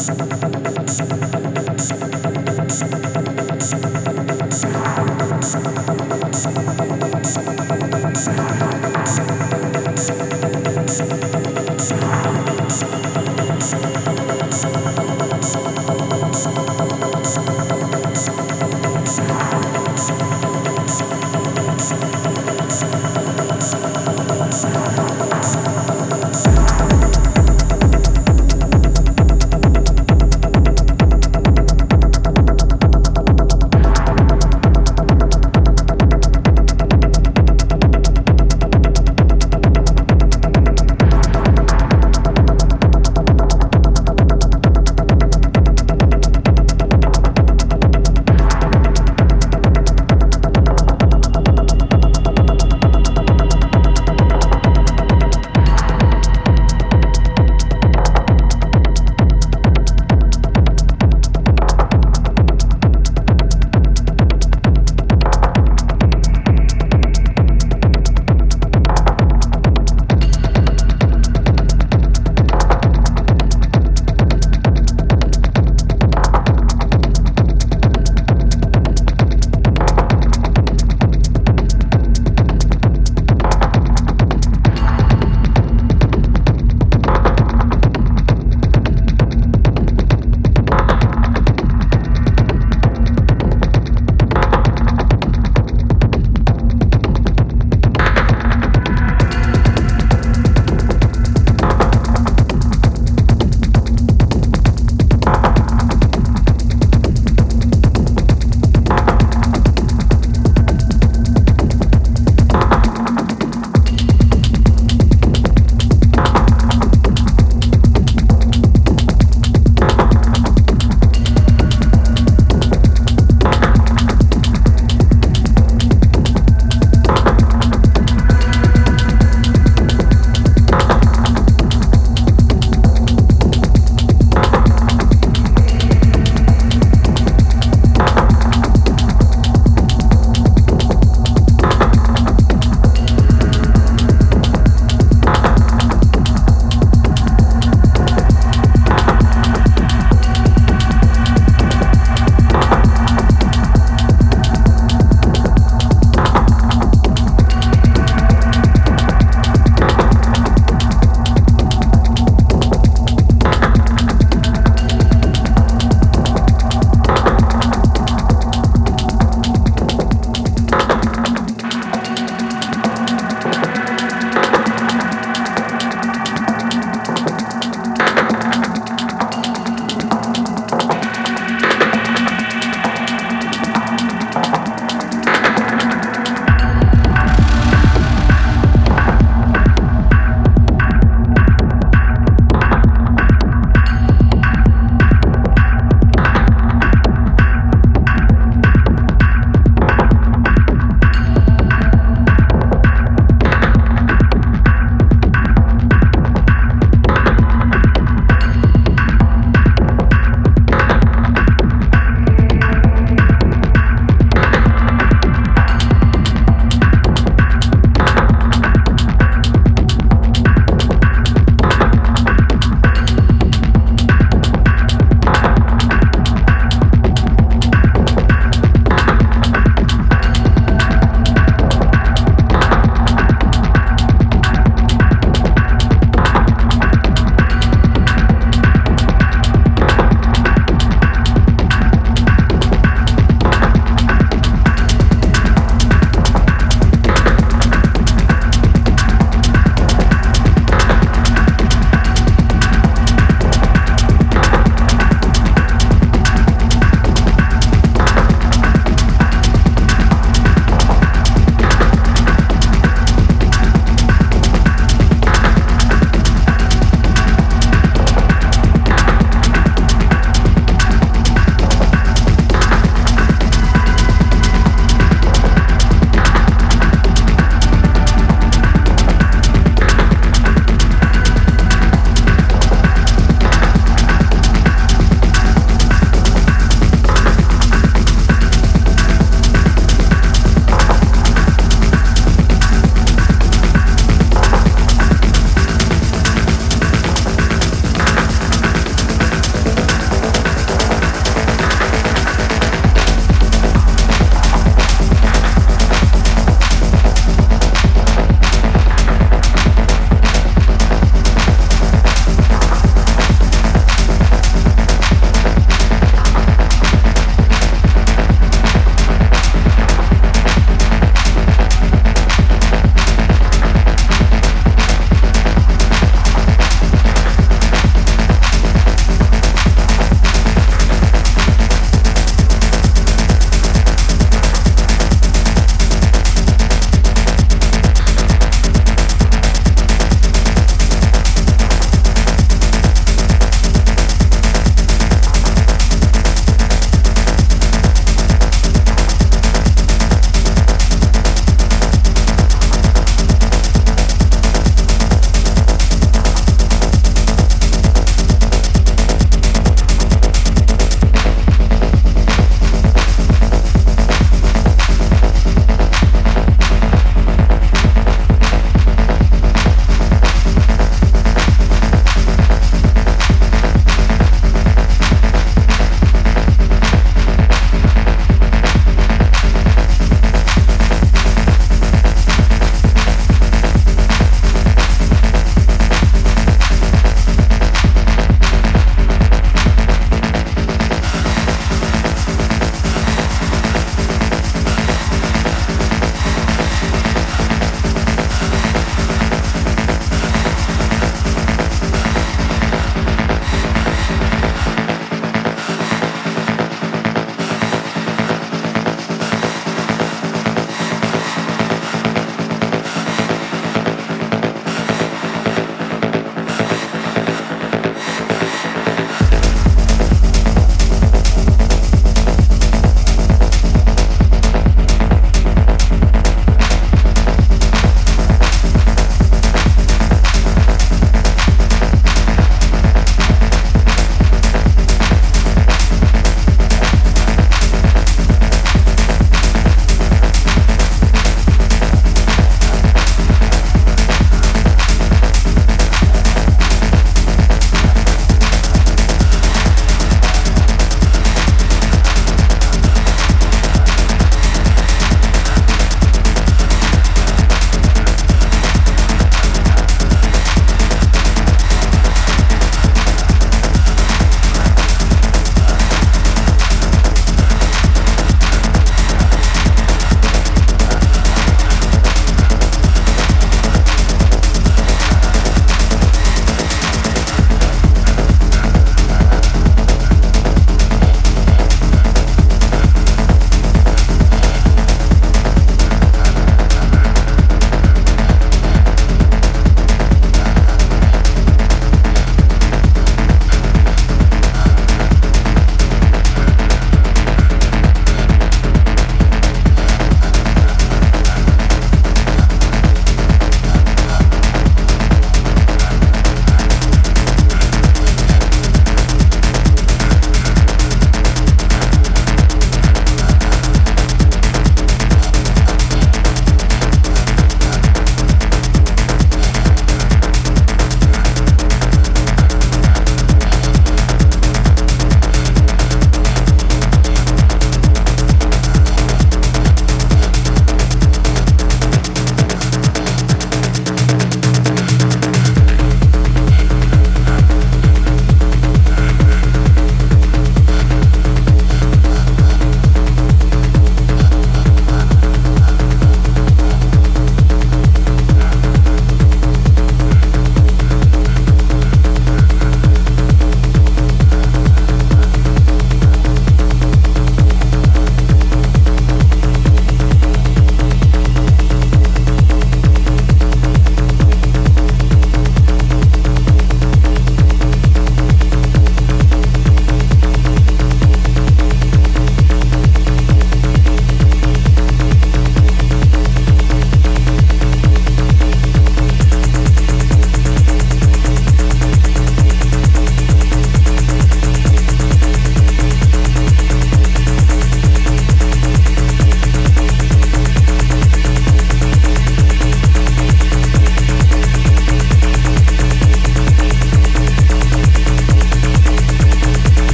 Música